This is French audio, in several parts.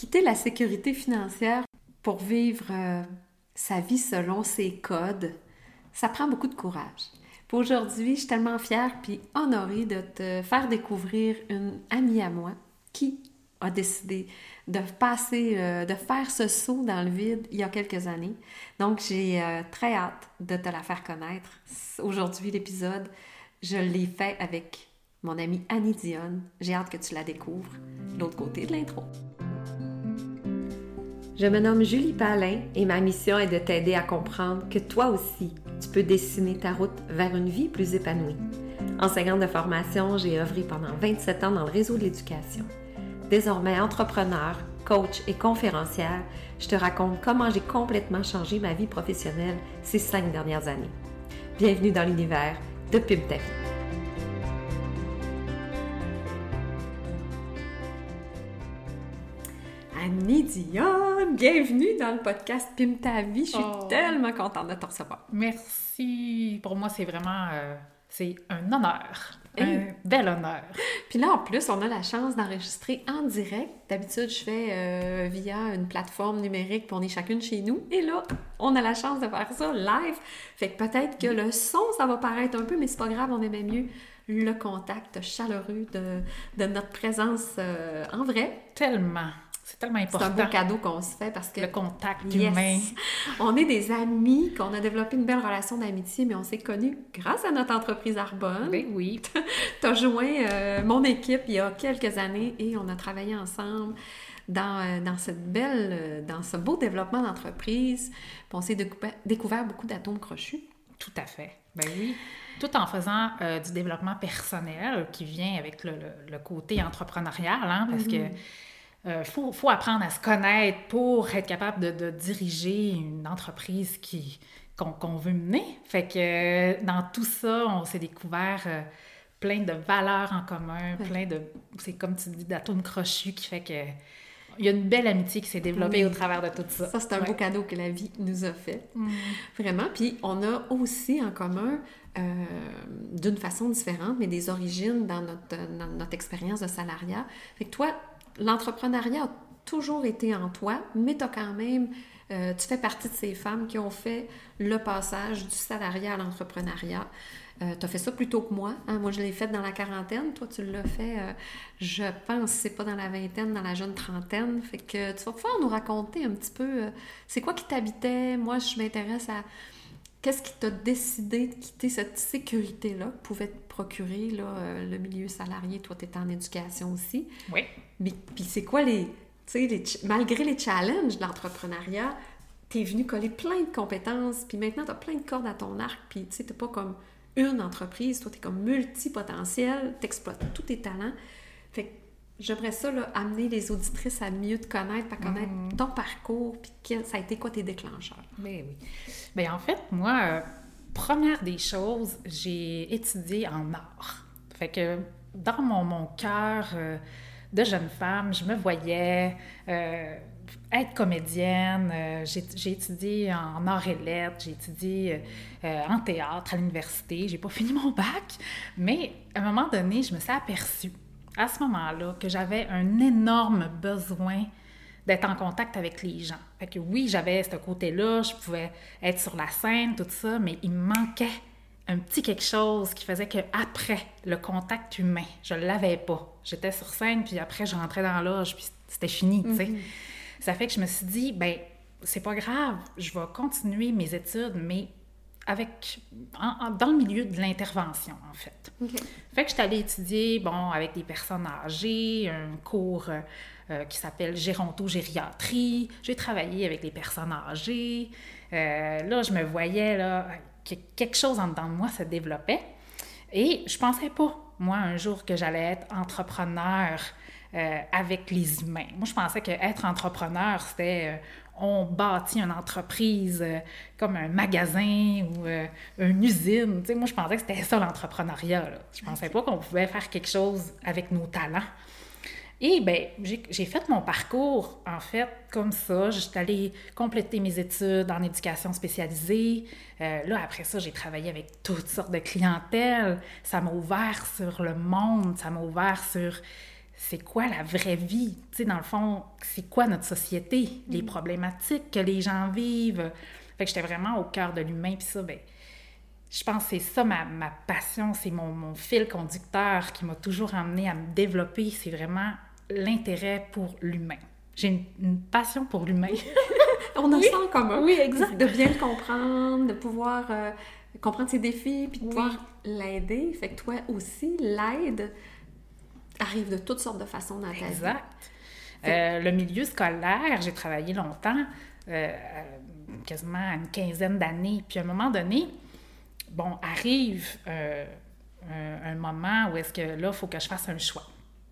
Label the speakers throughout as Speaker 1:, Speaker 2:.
Speaker 1: Quitter la sécurité financière pour vivre euh, sa vie selon ses codes, ça prend beaucoup de courage. Pour aujourd'hui, je suis tellement fière puis honorée de te faire découvrir une amie à moi qui a décidé de passer, euh, de faire ce saut dans le vide il y a quelques années. Donc, j'ai euh, très hâte de te la faire connaître. Aujourd'hui, l'épisode, je l'ai fait avec mon amie Annie Dionne. J'ai hâte que tu la découvres l'autre côté de l'intro. Je me nomme Julie Palin et ma mission est de t'aider à comprendre que toi aussi, tu peux dessiner ta route vers une vie plus épanouie. Enseignante de formation, j'ai œuvré pendant 27 ans dans le réseau de l'éducation. Désormais entrepreneur, coach et conférencière, je te raconte comment j'ai complètement changé ma vie professionnelle ces cinq dernières années. Bienvenue dans l'univers de Pub ta vie. Dionne, bienvenue dans le podcast Pim ta vie. Je suis
Speaker 2: Oh.
Speaker 1: tellement contente de te recevoir.
Speaker 2: Merci. Pour moi, c'est vraiment euh, c'est un honneur.
Speaker 1: Et-
Speaker 2: Un bel honneur.
Speaker 1: Puis là, en plus, on a la chance d'enregistrer en direct. D'habitude, je fais euh, via une plateforme numérique, puis on est chacune chez nous. Et là, on a la chance de faire ça live. Fait que peut-être que le son, ça va paraître un peu, mais c'est pas grave, on aimait mieux le contact chaleureux de, de notre présence euh, en vrai.
Speaker 2: Tellement. C'est tellement
Speaker 1: C'est
Speaker 2: important.
Speaker 1: un beau cadeau qu'on se fait parce que
Speaker 2: Le contact
Speaker 1: Yes.
Speaker 2: humain.
Speaker 1: On est des amis, qu'on a développé une belle relation d'amitié, mais on s'est connus grâce à notre entreprise Arbonne.
Speaker 2: Ben oui.
Speaker 1: Tu as joint euh, mon équipe il y a quelques années et on a travaillé ensemble dans, euh, dans cette belle, euh, dans ce beau développement d'entreprise. On s'est découvert, beaucoup d'atomes crochus.
Speaker 2: Tout à fait. Ben oui. Tout en faisant euh, du développement personnel qui vient avec le, le- le côté entrepreneurial, hein, parce que euh, faut, faut apprendre à se connaître pour être capable de, de diriger une entreprise qui qu'on veut mener. Fait que euh, dans tout ça, on s'est découvert euh, plein de valeurs en commun,
Speaker 1: Ouais.
Speaker 2: plein de c'est comme tu dis d'atomes crochus qui fait que il y a une belle amitié qui s'est développée
Speaker 1: Oui.
Speaker 2: au travers de tout ça.
Speaker 1: Ça, c'est un
Speaker 2: Ouais.
Speaker 1: beau cadeau que la vie nous a fait.
Speaker 2: Mm.
Speaker 1: Vraiment. Puis on a aussi en commun, euh, d'une façon différente, mais des origines dans notre, dans notre expérience de salariat. Fait que toi, l'entrepreneuriat a toujours été en toi, mais tu as quand même, euh, tu fais partie de ces femmes qui ont fait le passage du salariat à l'entrepreneuriat. tu as fait ça plus tôt que moi. hein. Moi, je l'ai fait dans la quarantaine. Toi, tu l'as fait, euh, je pense, c'est pas dans la vingtaine, dans la jeune trentaine. Fait que tu vas pouvoir nous raconter un petit peu euh, c'est quoi qui t'habitait? Moi, je m'intéresse à qu'est-ce qui t'a décidé de quitter cette sécurité-là? Que pouvait te procurer là, euh, le milieu salarié. Toi, tu étais en éducation aussi.
Speaker 2: Oui.
Speaker 1: Mais puis c'est quoi les. Tu sais, les malgré les challenges de l'entrepreneuriat, t'es venu coller plein de compétences, puis maintenant t'as plein de cordes à ton arc, puis tu sais, t'es pas comme une entreprise, toi t'es comme multipotentiel, t'exploites tous tes talents. J'aimerais ça, là, amener les auditrices à mieux te connaître, à connaître ton parcours, puis ça a été quoi tes déclencheurs?
Speaker 2: Ben oui. Ben en fait, moi, euh, première des choses, j'ai étudié en art. Fait que dans mon, mon cœur euh, de jeune femme, je me voyais euh, être comédienne. J'ai, étudié en arts et lettres, j'ai étudié en théâtre à l'université. J'ai pas fini mon bac, mais à un moment donné, je me suis aperçue à ce moment-là que j'avais un énorme besoin d'être en contact avec les gens. Fait que oui, j'avais ce côté-là, je pouvais être sur la scène, tout ça, mais il me manquait un petit quelque chose qui faisait que après le contact humain, je l'avais pas. J'étais sur scène, puis après, je rentrais dans l'âge, puis c'était fini, tu sais. Ça fait que je me suis dit, ben c'est pas grave, je vais continuer mes études, mais avec en- en- dans le milieu de l'intervention, en fait. Fait que je suis allée étudier, bon, avec des personnes âgées, un cours euh, qui s'appelle gérontogériatrie. J'ai travaillé avec les personnes âgées. Euh, là, je me voyais, là, que quelque chose en dedans de moi se développait. Et je pensais pas, moi, un jour, que j'allais être entrepreneur euh, avec les humains. Moi, je pensais qu'être entrepreneur, c'était... euh, on bâtit une entreprise euh, comme un magasin ou une usine. Tu sais, moi, je pensais que c'était ça l'entrepreneuriat. Je pensais pas qu'on pouvait faire quelque chose avec nos talents. Et bien, j'ai fait mon parcours, en fait, comme ça. Je suis allée compléter mes études en éducation spécialisée. Euh, là, après ça, j'ai travaillé avec toutes sortes de clientèles. Ça m'a ouvert sur le monde, ça m'a ouvert sur c'est quoi la vraie vie? Tu sais, dans le fond, c'est quoi notre société? Les problématiques que les gens vivent. Fait que j'étais vraiment au cœur de l'humain. Puis ça, ben, je pense que c'est ça ma, ma passion, c'est mon, mon, fil conducteur qui m'a toujours amené à me développer. C'est vraiment l'intérêt pour l'humain. J'ai une, passion pour l'humain.
Speaker 1: On a oui. ça en commun.
Speaker 2: Oui, exact.
Speaker 1: De bien le comprendre, de pouvoir euh, comprendre ses défis, puis de oui. pouvoir l'aider. Fait que toi aussi, l'aide arrive de toutes sortes de façons dans ta
Speaker 2: exact. vie. Exact. Euh, le milieu scolaire, j'ai travaillé longtemps, euh, quasiment une quinzaine d'années. Puis à un moment donné, bon, arrive euh, un, un, moment où est-ce que là, il faut que je fasse un choix.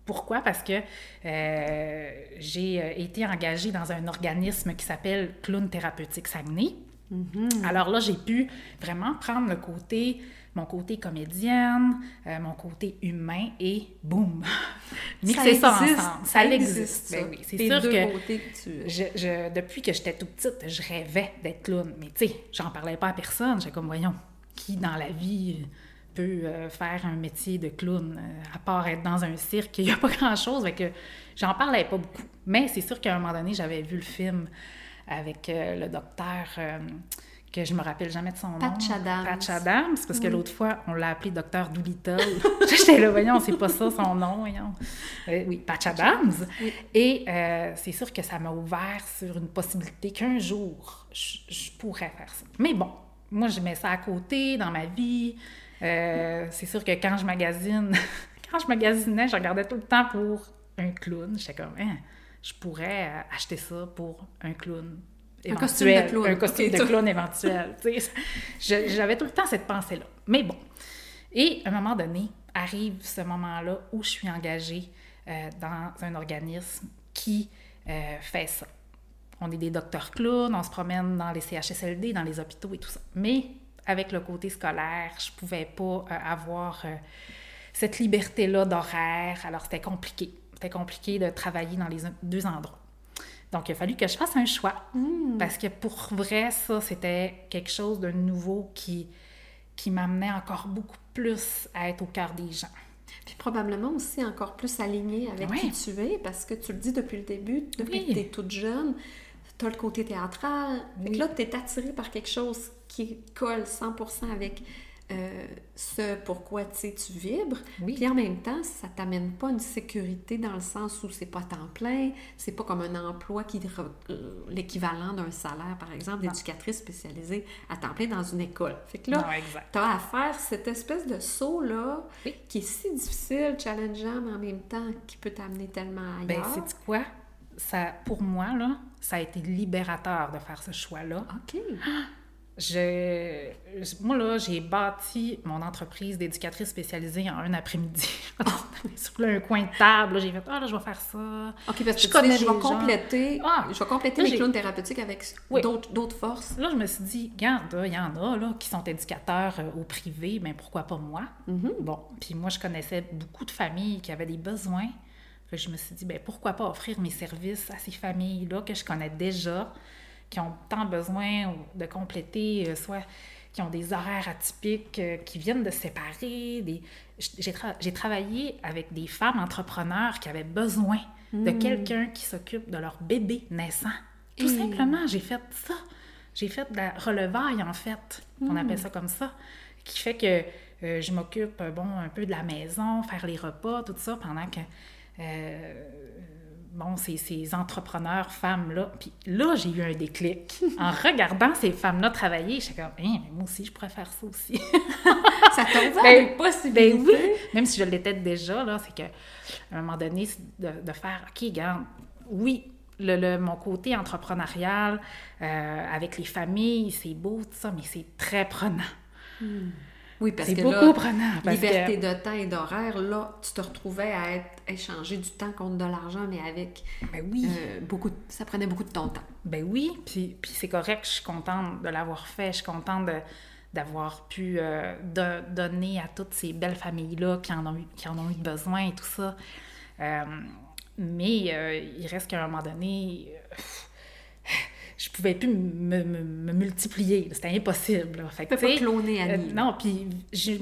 Speaker 2: Pourquoi? Parce que euh, j'ai été engagée dans un organisme qui s'appelle Clown Thérapeutique Saguenay. Mm -hmm. Alors là, j'ai pu vraiment prendre le côté, mon côté comédienne, euh, mon côté humain et boum! Mixer ça, ça ensemble. Ça,
Speaker 1: ça existe.
Speaker 2: Ben oui, c'est sûr que, que tu... je, je, depuis que j'étais toute petite, je rêvais d'être clown. Mais tu sais, j'en parlais pas à personne. J'étais comme, voyons, qui dans la vie peut euh, faire un métier de clown, euh, à part être dans un cirque, il n'y a pas grand-chose, que j'en parlais pas beaucoup. Mais c'est sûr qu'à un moment donné, j'avais vu le film avec euh, le docteur, que je me rappelle jamais de son nom.
Speaker 1: Patch Adams.
Speaker 2: Patch Adams, parce que oui. l'autre fois, on l'a appelé docteur Doolittle. J'étais là, voyons, c'est pas ça son nom, voyons. oui, Patch Adams. Oui. Et c'est sûr que ça m'a ouvert sur une possibilité qu'un jour, je, je pourrais faire ça. Mais bon, moi, je mets ça à côté dans ma vie. Euh, c'est sûr que quand je magasine, quand je magasinais, je regardais tout le temps pour un clown. J'étais comme, hein, je pourrais acheter ça pour un clown.
Speaker 1: Éventuel, un costume de clown.
Speaker 2: Un costume okay, de clown éventuel. J'avais tout le temps cette pensée-là. Mais bon. Et à un moment donné, arrive ce moment-là où je suis engagée euh, dans un organisme qui euh, fait ça. On est des docteurs clowns, on se promène dans les CHSLD, dans les hôpitaux et tout ça. Mais avec le côté scolaire, je pouvais pas euh, avoir cette liberté-là d'horaire. Alors, c'était compliqué. C'était compliqué de travailler dans les deux endroits. Donc, il a fallu que je fasse un choix.
Speaker 1: Hmm.
Speaker 2: Mmh. Parce que pour vrai, ça, c'était quelque chose de nouveau qui, qui m'amenait encore beaucoup plus à être au cœur des gens.
Speaker 1: Puis probablement aussi encore plus aligné avec
Speaker 2: oui.
Speaker 1: qui tu es, parce que tu le dis depuis le début, depuis oui. que tu es toute jeune, tu as le côté théâtral. Oui. là, tu es attiré par quelque chose qui colle 100% avec euh, ce pourquoi tu vibres.
Speaker 2: Oui.
Speaker 1: Puis en même temps, ça t'amène pas une sécurité dans le sens où c'est pas temps plein, c'est pas comme un emploi qui euh, l'équivalent d'un salaire, par exemple, d'éducatrice spécialisée à temps plein dans une école. Fait que là, tu as à faire cette espèce de saut-là
Speaker 2: oui.
Speaker 1: qui est si difficile, challengeant, mais en même temps qui peut t'amener tellement ailleurs.
Speaker 2: Ben, c'est quoi? Ça, pour moi, là, ça a été libérateur de faire ce choix-là.
Speaker 1: OK.
Speaker 2: Je, moi, là, j'ai bâti mon entreprise d'éducatrice spécialisée en un après-midi. Sur un coin de table, j'ai fait « Ah, là, je vais faire ça. »
Speaker 1: OK, parce que je, connais je vais compléter, ah, je vais compléter les clowns thérapeutiques avec
Speaker 2: oui.
Speaker 1: d'autres forces.
Speaker 2: Là, je me suis dit « Regarde, il y en a là, qui sont éducateurs euh, au privé, mais pourquoi pas moi?
Speaker 1: Mm -hmm.
Speaker 2: Bon, puis moi, je connaissais beaucoup de familles qui avaient des besoins. je me suis dit ben, « Pourquoi pas offrir mes services à ces familles-là que je connais déjà? » qui ont tant besoin de compléter, euh, soit qui ont des horaires atypiques, euh, qui viennent de se séparer. Des... J'ai, tra travaillé avec des femmes entrepreneurs qui avaient besoin mmh. de quelqu'un qui s'occupe de leur bébé naissant. Tout mmh. simplement, j'ai fait ça. J'ai fait de la relevaille, en fait. Mmh. On appelle ça comme ça. Qui fait que euh, je m'occupe, bon, un peu de la maison, faire les repas, tout ça, pendant que... Euh, bon, ces, ces entrepreneurs femmes-là. Puis là, j'ai eu un déclic. en regardant ces femmes-là travailler, j'étais comme, hey, mais moi aussi, je pourrais faire ça aussi.
Speaker 1: ça ouvert ben, possibilité.
Speaker 2: Ben oui, même si je l'étais déjà, là, c'est qu'à un moment donné, de, de, faire, OK, regarde, oui, le, le, mon côté entrepreneurial euh, avec les familles, c'est beau, tout ça, mais c'est très prenant.
Speaker 1: Hmm. Oui, parce que
Speaker 2: beaucoup
Speaker 1: là,
Speaker 2: prenant. Parce
Speaker 1: liberté
Speaker 2: que...
Speaker 1: de temps et d'horaire, là, tu te retrouvais à être échanger du temps contre de l'argent, mais avec
Speaker 2: ben oui.
Speaker 1: Euh, beaucoup, de, ça prenait beaucoup de ton temps.
Speaker 2: Ben oui, puis, puis c'est correct, je suis contente de l'avoir fait, je suis contente de d'avoir pu euh, de, donner à toutes ces belles familles-là qui, en ont eu, qui en ont eu besoin et tout ça. Euh, mais il reste qu'à un moment donné, je pouvais plus me, me, me multiplier. C'était impossible. Là. Fait
Speaker 1: que, tu peux pas cloner
Speaker 2: euh, Non, puis j'ai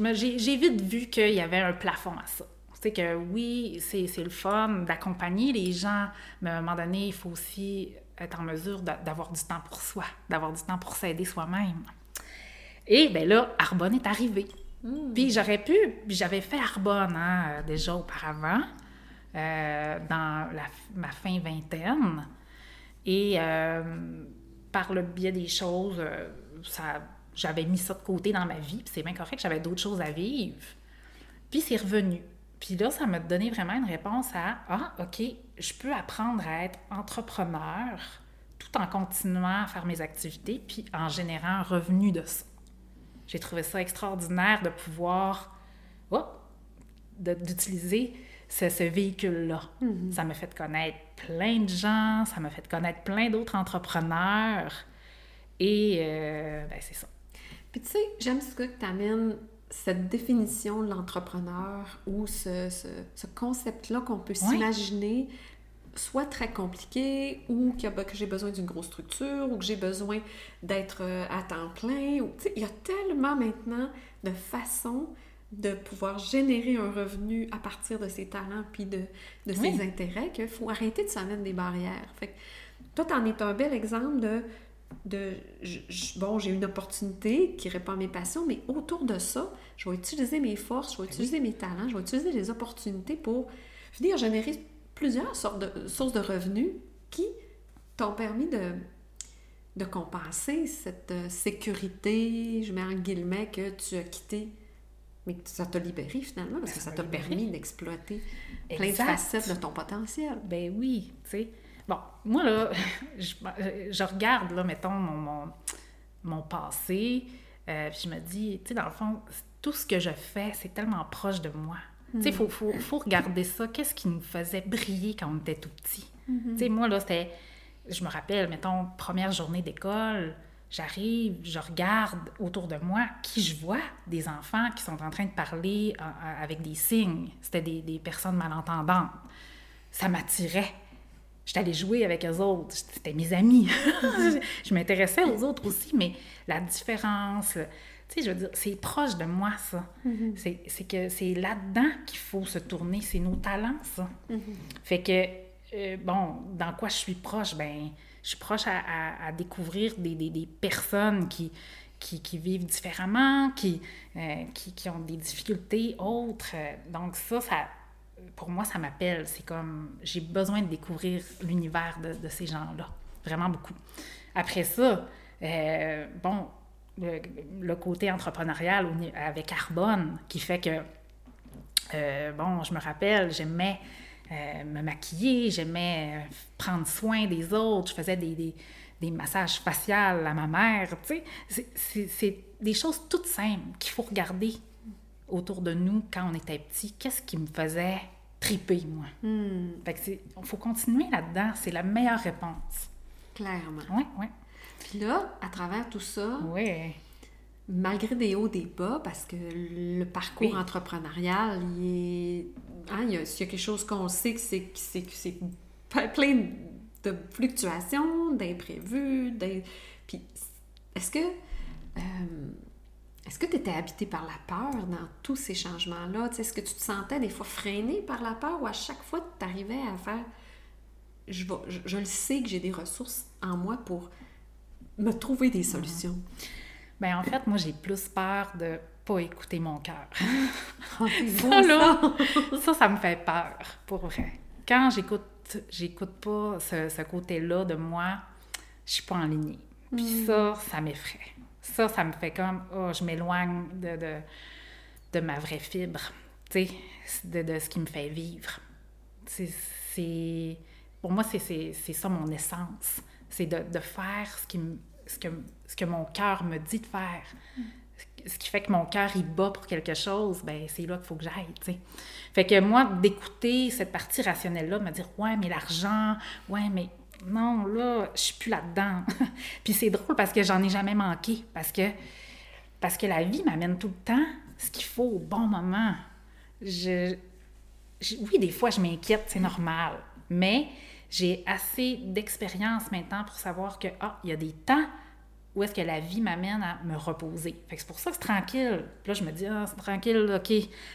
Speaker 2: vite vu qu'il y avait un plafond à ça. C'est que oui, c'est le fun d'accompagner les gens, mais à un moment donné, il faut aussi être en mesure d'avoir du temps pour soi, d'avoir du temps pour s'aider soi-même. Et bien là, Arbonne est arrivé. Hmm. Puis j'aurais pu, j'avais fait Arbonne hein, déjà auparavant, euh, dans ma fin vingtaine. Et euh, par le biais des choses, euh, ça, j'avais mis ça de côté dans ma vie. Puis c'est bien correct, j'avais d'autres choses à vivre. Puis c'est revenu. Puis là, ça m'a donné vraiment une réponse à Ah, OK, je peux apprendre à être entrepreneur tout en continuant à faire mes activités, puis en générant un revenu de ça. J'ai trouvé ça extraordinaire de pouvoir oh, d'utiliser ce, véhicule-là. Mm-hmm. Ça m'a fait connaître plein de gens, ça m'a fait connaître plein d'autres entrepreneurs. Et euh, ben, c'est ça.
Speaker 1: Puis tu sais, j'aime ce que tu amènes cette définition de l'entrepreneur ou ce, concept-là qu'on peut s'imaginer soit très compliqué ou que, que j'ai besoin d'une grosse structure ou que j'ai besoin d'être euh, à temps plein. Ou, il y a tellement maintenant de façons de pouvoir générer un revenu à partir de ses talents puis de, de ses intérêts qu'il faut arrêter de s'en mettre des barrières. Fait toi, tu en es un bel exemple de de bon, j'ai une opportunité qui répond à mes passions, mais autour de ça, je vais utiliser mes forces, je vais utiliser mes talents, je vais utiliser les opportunités pour venir générer plusieurs sortes de sources de revenus qui t'ont permis de, de compenser cette euh, sécurité, je mets en guillemets, que tu as quitté, mais que ça t'a libéré finalement, parce ben, que ça t'a permis d'exploiter plein de facettes de ton potentiel.
Speaker 2: Ben oui, tu sais. Bon, moi, là, je, regarde, là, mettons, mon, mon, passé, euh, puis je me dis, tu sais, dans le fond, tout ce que je fais, c'est tellement proche de moi. Tu sais, il faut, faut, faut, regarder ça. Qu'est-ce qui nous faisait briller quand on était tout petit? Mm-hmm. Tu sais, moi, là, c'était... Je me rappelle, mettons, première journée d'école, j'arrive, je regarde autour de moi qui je vois, des enfants qui sont en train de parler euh, avec des signes. C'était des, des personnes malentendantes. Ça m'attirait j'étais allée jouer avec eux autres. C'était mes amis. je m'intéressais aux autres aussi, mais la différence, tu sais, je veux dire, c'est proche de moi, ça. Mm-hmm. C'est que c'est là-dedans qu'il faut se tourner. C'est nos talents, ça. Mm-hmm. Fait que, euh, bon, dans quoi je suis proche? Ben, je suis proche à, découvrir des, des, personnes qui, qui, qui, vivent différemment, qui, euh, qui, qui, ont des difficultés autres. Donc ça, ça, pour moi, ça m'appelle. C'est comme, j'ai besoin de découvrir l'univers de, ces gens-là. Vraiment beaucoup. Après ça, euh, bon, le, côté entrepreneurial avec Carbone, qui fait que, euh, bon, je me rappelle, j'aimais euh, me maquiller, j'aimais prendre soin des autres, je faisais des, des, massages faciaux à ma mère, tu sais. C'est des choses toutes simples qu'il faut regarder autour de nous quand on était petit. Qu'est-ce qui me faisait triper, moi? Hmm. Fait que c'est, faut continuer là-dedans. C'est la meilleure réponse.
Speaker 1: Clairement.
Speaker 2: Oui, oui.
Speaker 1: Puis là, à travers tout ça,
Speaker 2: oui.
Speaker 1: Malgré des hauts, des bas, parce que le parcours entrepreneurial, il est... Hein, il, y a, quelque chose qu'on sait que c'est, c'est, c'est plein de fluctuations, d'imprévus, Puis, est-ce que... Euh, est-ce que tu étais habité par la peur dans tous ces changements-là? Est-ce que tu te sentais des fois freiné par la peur ou à chaque fois tu arrivais à faire je, je, le sais que j'ai des ressources en moi pour me trouver des solutions?
Speaker 2: Bien, en fait, moi, j'ai plus peur de pas écouter mon cœur.
Speaker 1: Ah, ça, là,
Speaker 2: ça, ça me fait peur, pour vrai. Quand j'écoute, j'écoute pas ce, ce côté-là de moi, je suis pas en ligne. Puis mm. ça, ça m'effraie ça, ça me fait comme, oh, je m'éloigne de, de, de, ma vraie fibre, tu sais, de, de, ce qui me fait vivre. C'est, pour moi, c'est ça mon essence. C'est de, de, faire ce, qui me, ce, que, ce que mon cœur me dit de faire. Ce qui fait que mon cœur, il bat pour quelque chose, ben c'est là qu'il faut que j'aille, tu sais. Fait que moi, d'écouter cette partie rationnelle-là, me dire, ouais, mais l'argent, ouais, mais non, là, je suis plus là-dedans. puis c'est drôle parce que j'en ai jamais manqué, parce que, parce que la vie m'amène tout le temps ce qu'il faut au bon moment. Je, oui, des fois, je m'inquiète, c'est normal, mais j'ai assez d'expérience maintenant pour savoir que, ah, il y a des temps où est-ce que la vie m'amène à me reposer. Fait c'est pour ça que c'est tranquille. Puis là, je me dis, ah, c'est tranquille, OK,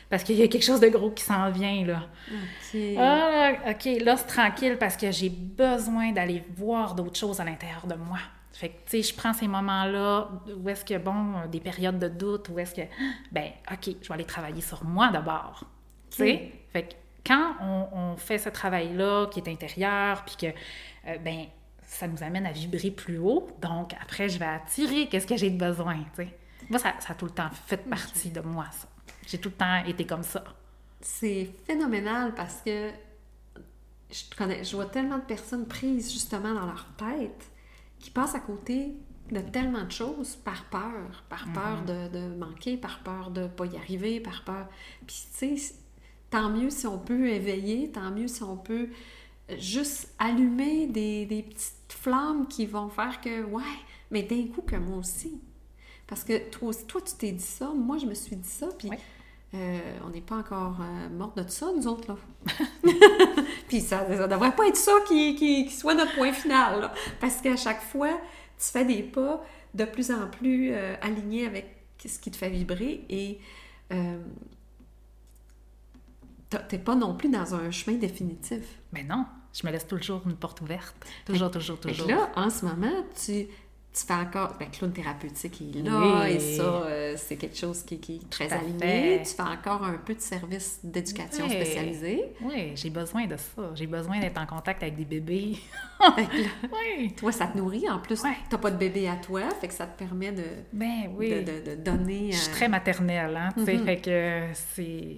Speaker 2: parce qu'il y a quelque chose de gros qui s'en vient, là.
Speaker 1: OK.
Speaker 2: Ah, OK, là, c'est tranquille parce que j'ai besoin d'aller voir d'autres choses à l'intérieur de moi. Fait que, tu sais, je prends ces moments-là où est-ce que, bon, des périodes de doute, où est-ce que, ben, OK, je vais aller travailler sur moi d'abord. Tu sais? Fait que quand on, on fait ce travail-là qui est intérieur, puis que, euh, ben, ça nous amène à vibrer plus haut, donc après, je vais attirer qu'est-ce que j'ai de besoin, tu sais. Moi, ça, ça a tout le temps fait partie de moi, ça. J'ai tout le temps été comme ça.
Speaker 1: C'est phénoménal parce que je, connais, je vois tellement de personnes prises justement dans leur tête qui passent à côté de tellement de choses par peur, par peur de, de manquer, par peur de ne pas y arriver, par peur. Puis, tu sais, tant mieux si on peut éveiller, tant mieux si on peut juste allumer des, des petites flammes qui vont faire que, ouais, mais d'un coup que moi aussi. Parce que toi, toi tu t'es dit ça, moi je me suis dit ça, puis
Speaker 2: Oui.
Speaker 1: euh, on n'est pas encore euh, morts de ça, nous autres, là. puis ça, ça devrait pas être ça qui, qui, qui soit notre point final, là. Parce qu'à chaque fois, tu fais des pas de plus en plus euh, alignés avec ce qui te fait vibrer et euh, t'es pas non plus dans un chemin définitif.
Speaker 2: Mais non, je me laisse toujours une porte ouverte. Toujours, toujours,
Speaker 1: Fait que
Speaker 2: toujours.
Speaker 1: là, en ce moment, tu, tu fais encore. Ben, clown thérapeutique il est là,
Speaker 2: Oui.
Speaker 1: et ça, euh, c'est quelque chose qui, qui est très
Speaker 2: Tout
Speaker 1: aligné. Tu fais encore un peu de service d'éducation
Speaker 2: Oui.
Speaker 1: spécialisée.
Speaker 2: Oui, j'ai besoin de ça. J'ai besoin d'être en contact avec des bébés.
Speaker 1: Fait que là,
Speaker 2: oui.
Speaker 1: toi, ça te nourrit. En plus,
Speaker 2: Ouais.
Speaker 1: t'as pas de bébé à toi, fait que ça te permet de,
Speaker 2: Ben oui.
Speaker 1: de, de- de donner.
Speaker 2: Je suis
Speaker 1: euh,
Speaker 2: très maternelle, hein, tu sais,
Speaker 1: Mhm.
Speaker 2: fait que c'est,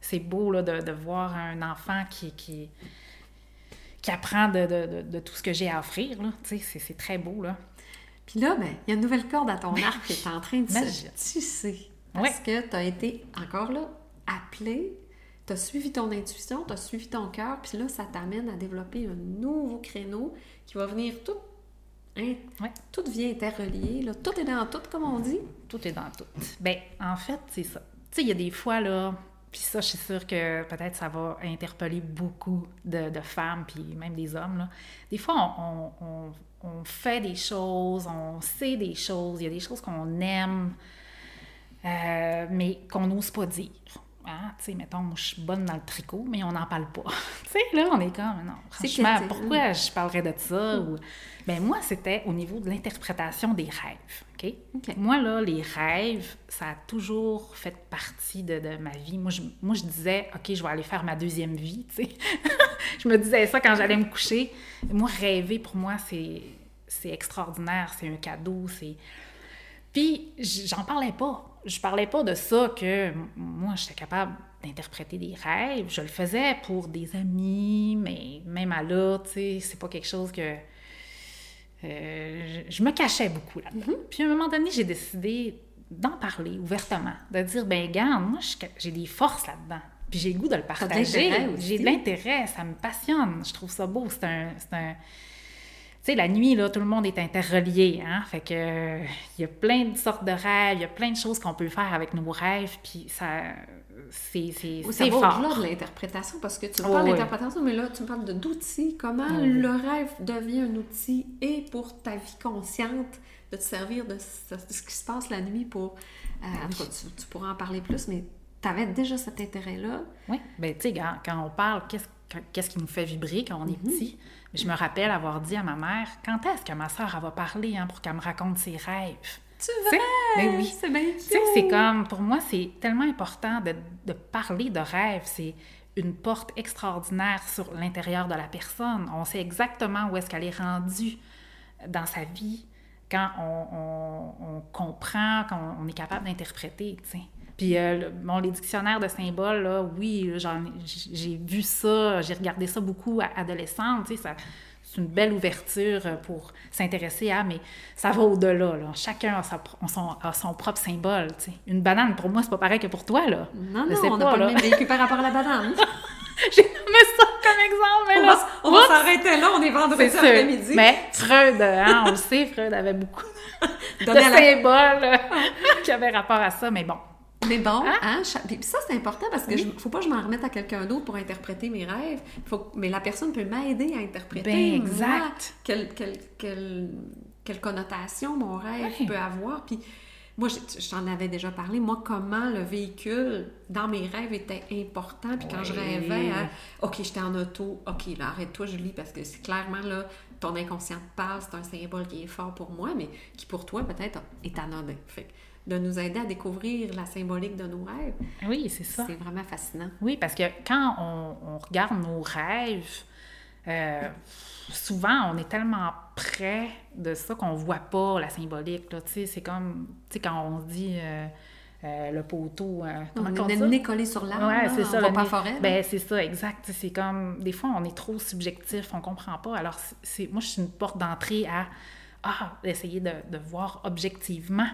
Speaker 2: c'est beau, là, de, de voir un enfant qui, qui, qui apprend de, de- de- de tout ce que j'ai à offrir, c'est, très beau, là.
Speaker 1: Puis là, ben, il y a une nouvelle corde à ton arc qui est en train de se tisser. Parce que tu as été, encore là, appelé, tu as suivi ton intuition, tu as suivi ton cœur, puis là, ça t'amène à développer un nouveau créneau qui va venir tout. hein,
Speaker 2: Ouais.
Speaker 1: Tout vient interrelié, là, tout est dans tout, comme on dit.
Speaker 2: Tout est dans tout. Ben, en fait, c'est ça. Tu sais, il y a des fois, là, puis ça, je suis sûre que peut-être ça va interpeller beaucoup de, femmes, puis même des hommes, là. Des fois, on fait des choses, on sait des choses, il y a des choses qu'on aime, euh, mais qu'on n'ose pas dire. Hein? Tu sais, mettons, je suis bonne dans le tricot, mais on n'en parle pas. tu sais, là, on est comme, non, franchement, pourquoi je parlerais de ça? Ou... Ben, moi, c'était au niveau de l'interprétation des rêves, OK?
Speaker 1: OK.
Speaker 2: Moi, là, les rêves, ça a toujours fait partie de, de ma vie. Moi je, moi, je disais, OK, je vais aller faire ma deuxième vie, tu sais. je me disais ça quand j'allais me coucher. Moi, rêver, pour moi, c'est, extraordinaire, c'est un cadeau, c'est... Puis, j'en parlais pas. Je parlais pas de ça que moi, j'étais capable d'interpréter des rêves. Je le faisais pour des amis, mais même à là, tu sais, c'est pas quelque chose que... euh, je, je me cachais beaucoup là-dedans. Puis, à un moment donné, j'ai décidé d'en parler ouvertement, de dire, ben regarde, moi, j'ai des forces là-dedans. Puis j'ai le goût de le partager. J'ai de l'intérêt, ça me passionne. Je trouve ça beau. C'est un... sais, la nuit, là, tout le monde est interrelié, hein? Fait que euh, il y a plein de sortes de rêves, il y a plein de choses qu'on peut faire avec nos rêves, puis ça... C'est
Speaker 1: Ou ça
Speaker 2: c'est
Speaker 1: va
Speaker 2: fort.
Speaker 1: au-delà de l'interprétation, parce que tu me
Speaker 2: Oh,
Speaker 1: parles
Speaker 2: oui.
Speaker 1: d'interprétation, mais là, tu me parles de- d'outils. Comment
Speaker 2: Oh,
Speaker 1: le rêve devient un outil et pour ta vie consciente, de te servir de ce, qui se passe la nuit pour... euh, tu, tu pourras en parler plus, mais tu avais déjà cet intérêt-là.
Speaker 2: Oui, ben tu sais, quand, quand on parle, qu'est-ce qu'est-ce qui nous fait vibrer quand on est petit? Je me rappelle avoir dit à ma mère, quand est-ce que ma soeur va parler hein, pour qu'elle me raconte ses rêves?
Speaker 1: Tu
Speaker 2: sais, ben oui.
Speaker 1: C'est bien
Speaker 2: Tu sais, c'est comme, pour moi, c'est tellement important de, de parler de rêve. C'est une porte extraordinaire sur l'intérieur de la personne. On sait exactement où est-ce qu'elle est rendue dans sa vie quand on, on- on comprend, quand on est capable d'interpréter, tu sais. Puis, euh, bon, les dictionnaires de symboles, là, oui, j'ai vu ça, j'ai regardé ça beaucoup à adolescente, tu sais, ça... C'est une belle ouverture pour s'intéresser à, mais ça va au-delà. Là. Chacun a, sa son, a son propre symbole. tu sais. Une banane, pour moi, c'est pas pareil que pour toi. Là.
Speaker 1: Non, non, on n'a
Speaker 2: pas, là.
Speaker 1: le même vécu par rapport à la banane.
Speaker 2: J'ai nommé ça comme exemple, mais
Speaker 1: on
Speaker 2: là,
Speaker 1: on va s'arrêter là, on est vendredi après-midi.
Speaker 2: Mais Freud, hein, on le sait, Freud avait beaucoup de
Speaker 1: la-
Speaker 2: symboles euh, qui avaient rapport à ça, mais bon.
Speaker 1: Mais bon,
Speaker 2: Hein?
Speaker 1: hein, cha- puis ça c'est important parce que je, faut pas que je m'en remette à quelqu'un d'autre pour interpréter mes rêves. Faut, mais la personne peut m'aider à interpréter.
Speaker 2: Ben, exact.
Speaker 1: quel, quel, quel, quelle connotation mon rêve peut avoir. Puis moi, je, je t'en avais déjà parlé, moi, comment le véhicule dans mes rêves était important. Puis quand je rêvais, à, OK, j'étais en auto, OK, là, arrête-toi, Julie, parce que c'est clairement, là, ton inconscient te parle, c'est un symbole qui est fort pour moi, mais qui pour toi, peut-être, est anodin. Fait que de nous aider à découvrir la symbolique de nos rêves,
Speaker 2: Oui, c'est ça.
Speaker 1: c'est vraiment fascinant.
Speaker 2: Oui, parce que quand on, on regarde nos rêves, euh, souvent on est tellement près de ça qu'on voit pas la symbolique. C'est comme quand on se dit euh, euh, le poteau. euh, comment
Speaker 1: On est
Speaker 2: dit ça?
Speaker 1: nez collé sur l'arbre,
Speaker 2: Ouais,
Speaker 1: là,
Speaker 2: c'est
Speaker 1: on
Speaker 2: ça. le
Speaker 1: pas
Speaker 2: nez-
Speaker 1: forêt.
Speaker 2: Ben, c'est ça, exact. C'est comme, des fois, on est trop subjectif, on comprend pas. Alors, c'est- c'est, moi, je suis une porte d'entrée à, ah, essayer de, de voir objectivement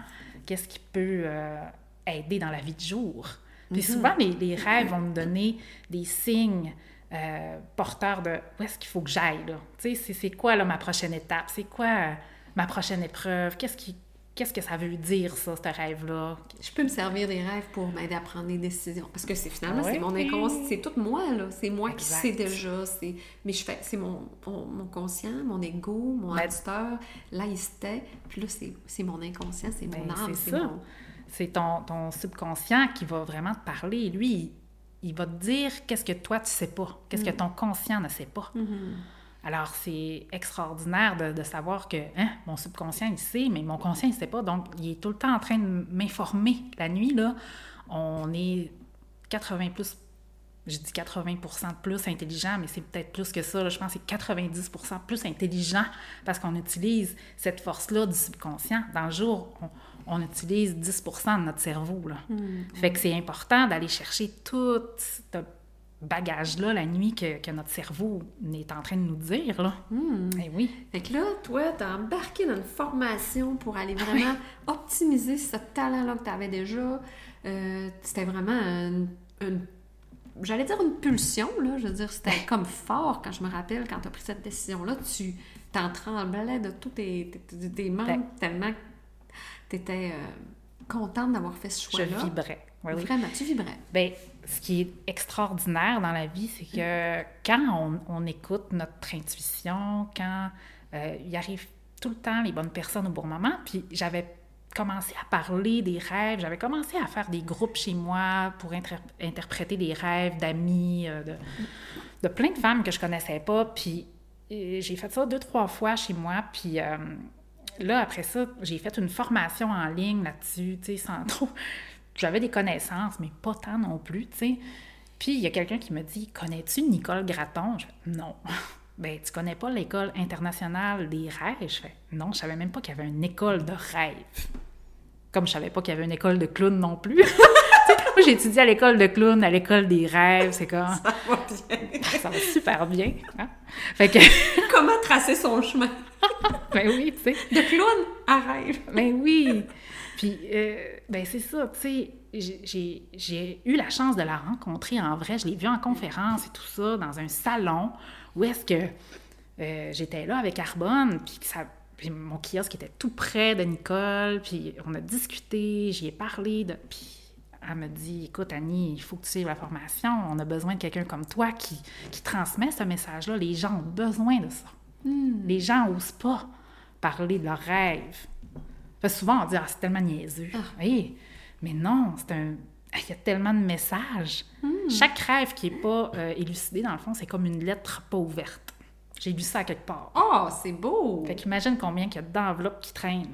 Speaker 2: qu'est-ce qui peut euh, aider dans la vie de jour. Puis souvent, les, les rêves vont me donner des signes euh, porteurs de où est-ce qu'il faut que j'aille. là. Tu sais, c'est, c'est quoi là, ma prochaine étape? C'est quoi euh, ma prochaine épreuve? Qu'est-ce, qui, qu'est-ce que ça veut dire, ça, ce rêve-là?
Speaker 1: Je peux me servir des rêves pour m'aider à prendre des décisions. Parce que c'est finalement, c'est mon
Speaker 2: Oui.
Speaker 1: inconscient, c'est tout moi, là. C'est moi qui sais déjà. C'est... Mais je fais, c'est mon, mon, mon conscient, mon ego, mon
Speaker 2: Ben-
Speaker 1: auditeur, laïcité. Puis là, c'est, c'est mon inconscient, c'est mon
Speaker 2: Ben,
Speaker 1: âme,
Speaker 2: c'est ça.
Speaker 1: mon...
Speaker 2: C'est ton, ton subconscient qui va vraiment te parler. Lui, il, il va te dire qu'est-ce que toi, tu sais pas, qu'est-ce que ton conscient ne sait pas. Alors, c'est extraordinaire de, de savoir que hein, mon subconscient, il sait, mais mon conscient, il sait pas. Donc, il est tout le temps en train de m'informer. La nuit, là, on est 80 plus, je dis 80 de plus intelligent, mais c'est peut-être plus que ça. là. Je pense que c'est 90% plus intelligent parce qu'on utilise cette force-là du subconscient. Dans le jour, on, on utilise 10% de notre cerveau. Là. Fait que c'est important d'aller chercher tout ce bagage-là la nuit que, que notre cerveau est en train de nous dire. Là. Eh oui.
Speaker 1: Fait que là, toi, t'as embarqué dans une formation pour aller vraiment optimiser ce talent-là que tu avais déjà. Euh, c'était vraiment une, une- J'allais dire une pulsion, là. Je veux dire, c'était comme fort quand je me rappelle, quand tu as pris cette décision-là. Tu t'en tremblais de tous tes, tes, tes membres tellement tu étais contente d'avoir fait ce
Speaker 2: Je
Speaker 1: choix-là.
Speaker 2: vibrais. Oui, oui.
Speaker 1: Vraiment, tu vibrais.
Speaker 2: Ben, ce qui est extraordinaire dans la vie, c'est que quand on, on écoute notre intuition, quand euh, il arrive tout le temps les bonnes personnes au bon moment, puis j'avais commencé à parler des rêves, j'avais commencé à faire des groupes chez moi pour inter- interpréter des rêves d'amis, euh, de, de plein de femmes que je connaissais pas, puis euh, j'ai fait ça deux, trois fois chez moi, puis euh, là, après ça, j'ai fait une formation en ligne là-dessus, tu sais, sans trop... J'avais des connaissances, mais pas tant non plus, tu sais. Puis il y a quelqu'un qui me dit Connais-tu Nicole Gratton Je fais Non. Ben, tu connais pas l'école internationale des rêves? Je fais Non, je savais même pas qu'il y avait une école de rêve. Comme je savais pas qu'il y avait une école de clown non plus. Moi, j'ai étudié à l'école de clown, à l'école des rêves, c'est comme.
Speaker 1: Ça va bien.
Speaker 2: Ça va super bien. hein. Fait que,
Speaker 1: Comment tracer son chemin?
Speaker 2: ben oui, tu sais.
Speaker 1: De clown à rêve.
Speaker 2: Ben oui. Puis, euh, ben c'est ça, tu sais, j'ai- eu la chance de la rencontrer en vrai. Je l'ai vue en conférence et tout ça, dans un salon où est-ce que euh, j'étais là avec Arbonne, puis ça... Puis mon kiosque était tout près de Nicole, puis on a discuté, j'y ai parlé, de... puis elle me dit, écoute Annie, il faut que tu suives la formation, on a besoin de quelqu'un comme toi qui, qui transmet ce message-là, les gens ont besoin de ça. Les gens n'osent pas parler de leurs rêves. Parce que souvent, on dit, ah, c'est tellement niaiseux. Oui, mais non, c'est un. Il y a tellement de messages. Chaque rêve qui n'est pas euh, élucidé, dans le fond, c'est comme une lettre pas ouverte. J'ai lu ça à quelque part.
Speaker 1: Oh, c'est beau!
Speaker 2: Fait qu'imagine combien il y a d'enveloppes qui traînent.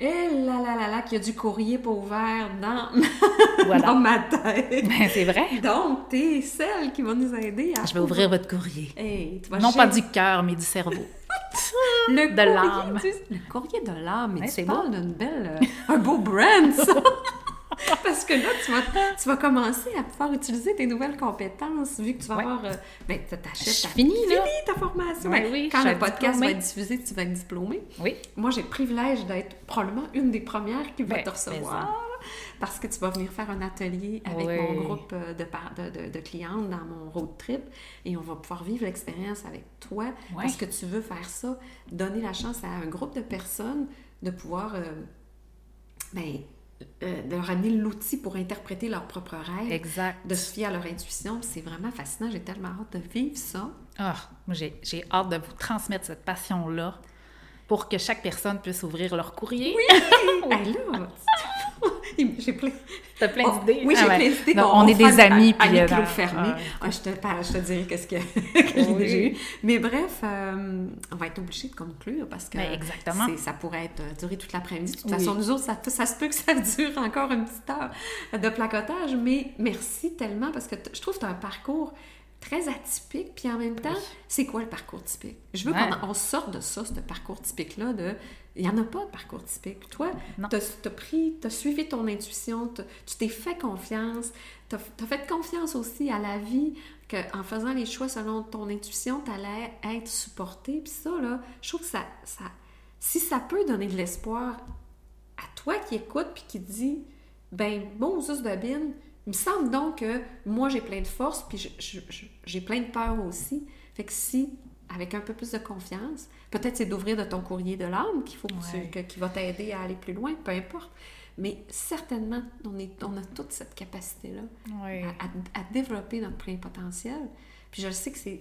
Speaker 1: Eh là là là là, qu'il y a du courrier pas ouvert dans,
Speaker 2: Voilà.
Speaker 1: dans ma tête.
Speaker 2: Ben, c'est vrai.
Speaker 1: Donc, t'es celle qui va nous aider à...
Speaker 2: Je vais ouvrir votre courrier.
Speaker 1: Hey, tu vas
Speaker 2: Non pas du cœur, mais du cerveau.
Speaker 1: Le
Speaker 2: de
Speaker 1: courrier
Speaker 2: l'âme.
Speaker 1: du- Le courrier de l'âme. Mais
Speaker 2: Ouais,
Speaker 1: tu
Speaker 2: c'est
Speaker 1: parles d'une belle... euh, un beau brand, ça! Parce que là, tu vas, tu vas commencer à pouvoir utiliser tes nouvelles compétences, vu que tu vas
Speaker 2: Ouais.
Speaker 1: avoir... euh, ben, t'as- t'achètes... Ta-
Speaker 2: finis, là.
Speaker 1: Fini ta formation!
Speaker 2: Ouais,
Speaker 1: Ben,
Speaker 2: oui,
Speaker 1: Quand le podcast
Speaker 2: diplômée.
Speaker 1: va être diffusé, tu vas être diplômé.
Speaker 2: Oui.
Speaker 1: Moi, j'ai le privilège d'être probablement une des premières qui va
Speaker 2: Ben,
Speaker 1: te recevoir. Parce que tu vas venir faire un atelier avec
Speaker 2: Oui.
Speaker 1: mon groupe euh, de, de, de- de clientes dans mon road trip et on va pouvoir vivre l'expérience avec toi parce que tu veux faire ça, donner la chance à un groupe de personnes de pouvoir euh, ben, euh, de leur amener l'outil pour interpréter leurs propres rêves,
Speaker 2: Exact.
Speaker 1: de se fier à leur intuition. C'est vraiment fascinant. J'ai tellement hâte de vivre ça.
Speaker 2: Ah, moi, j'ai hâte de vous transmettre cette passion-là. pour que chaque personne puisse ouvrir leur courrier.
Speaker 1: Oui! là, j'ai plein...
Speaker 2: T'as plein
Speaker 1: Oh,
Speaker 2: d'idées?
Speaker 1: Oui, j'ai
Speaker 2: Ah
Speaker 1: plein d'idées.
Speaker 2: On est des amis,
Speaker 1: à, à
Speaker 2: puis... euh,
Speaker 1: micro fermé.
Speaker 2: ah,
Speaker 1: Ah, je, te, parle- je te dirai qu'est-ce que, que j'ai
Speaker 2: Oui.
Speaker 1: eu. Mais bref, euh, on va être obligé de conclure parce que
Speaker 2: Ben, exactement.
Speaker 1: ça pourrait être euh, durer toute l'après-midi. De toute
Speaker 2: Oui.
Speaker 1: façon, nous autres, ça, ça se peut que ça dure encore une petite heure de placotage. Mais merci tellement parce que je trouve que tu as un parcours très atypique. Puis en même temps,
Speaker 2: Oui.
Speaker 1: c'est quoi le parcours typique? Je veux
Speaker 2: Ouais.
Speaker 1: qu'on on sorte de ça, ce parcours typique-là. de Il n'y en a pas de parcours typique. Toi, tu as, pris, tu as suivi ton intuition, tu t'es fait confiance, tu as, fait confiance aussi à la vie, qu'en faisant les choix selon ton intuition, tu allais être supporté. Puis ça, là, je trouve que ça, ça, si ça peut donner de l'espoir à toi qui écoute puis qui dit, ben, bon, Zus de il me semble donc que moi, j'ai plein de force, puis j'ai plein de peur aussi. Fait que si, avec un peu plus de confiance, peut-être c'est d'ouvrir de ton courrier de l'âme qu'il faut que tu-
Speaker 2: Ouais.
Speaker 1: que- qui va t'aider à aller plus loin, peu importe. Mais certainement, on, est, on a toute cette capacité-là à- à développer notre plein potentiel. Puis je sais que c'est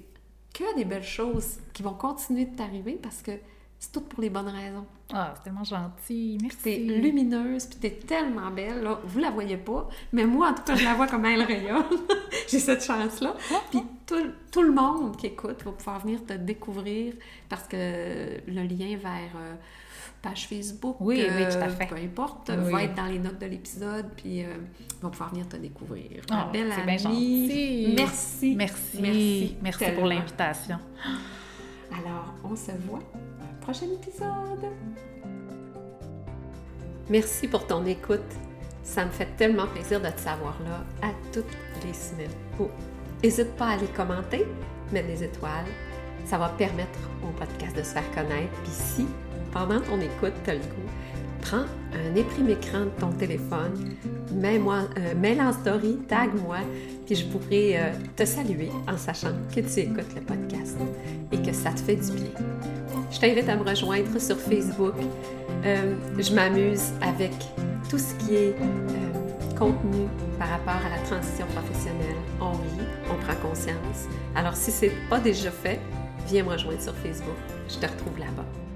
Speaker 1: que des belles choses qui vont continuer de t'arriver parce que c'est tout pour les bonnes raisons.
Speaker 2: Ah, c'est tellement gentil. Merci.
Speaker 1: T'es lumineuse, puis t'es tellement belle, là. Vous la voyez pas, mais moi, en tout cas, je la vois comme elle rayonne. J'ai cette chance-là. Puis tout, tout le monde qui écoute va pouvoir venir te découvrir parce que le lien vers euh, page Facebook,
Speaker 2: Oui, oui,
Speaker 1: euh,
Speaker 2: tout à fait.
Speaker 1: peu importe,
Speaker 2: Oui.
Speaker 1: va être dans les notes de l'épisode, puis euh, va pouvoir venir te découvrir.
Speaker 2: Oh,
Speaker 1: Ma belle
Speaker 2: c'est bien
Speaker 1: amie,
Speaker 2: gentil.
Speaker 1: merci.
Speaker 2: Merci.
Speaker 1: Merci,
Speaker 2: Merci, pour l'invitation.
Speaker 1: Alors, on se voit prochain épisode. Merci pour ton écoute. Ça me fait tellement plaisir de te savoir là à toutes les semaines. Oh, N'hésite pas à aller commenter, mettre des étoiles. Ça va permettre au podcast de se faire connaître. Puis si, pendant ton écoute, tu as le goût, prends un écran de ton téléphone, mets-moi, euh, mets-le en story, tag-moi, puis je pourrai euh, te saluer en sachant que tu écoutes le podcast et que ça te fait du bien. Je t'invite à me rejoindre sur Facebook. Euh, je m'amuse avec tout ce qui est euh, contenu par rapport à la transition professionnelle. On rit, on prend conscience. Alors si c'est pas déjà fait, viens me rejoindre sur Facebook. Je te retrouve là-bas.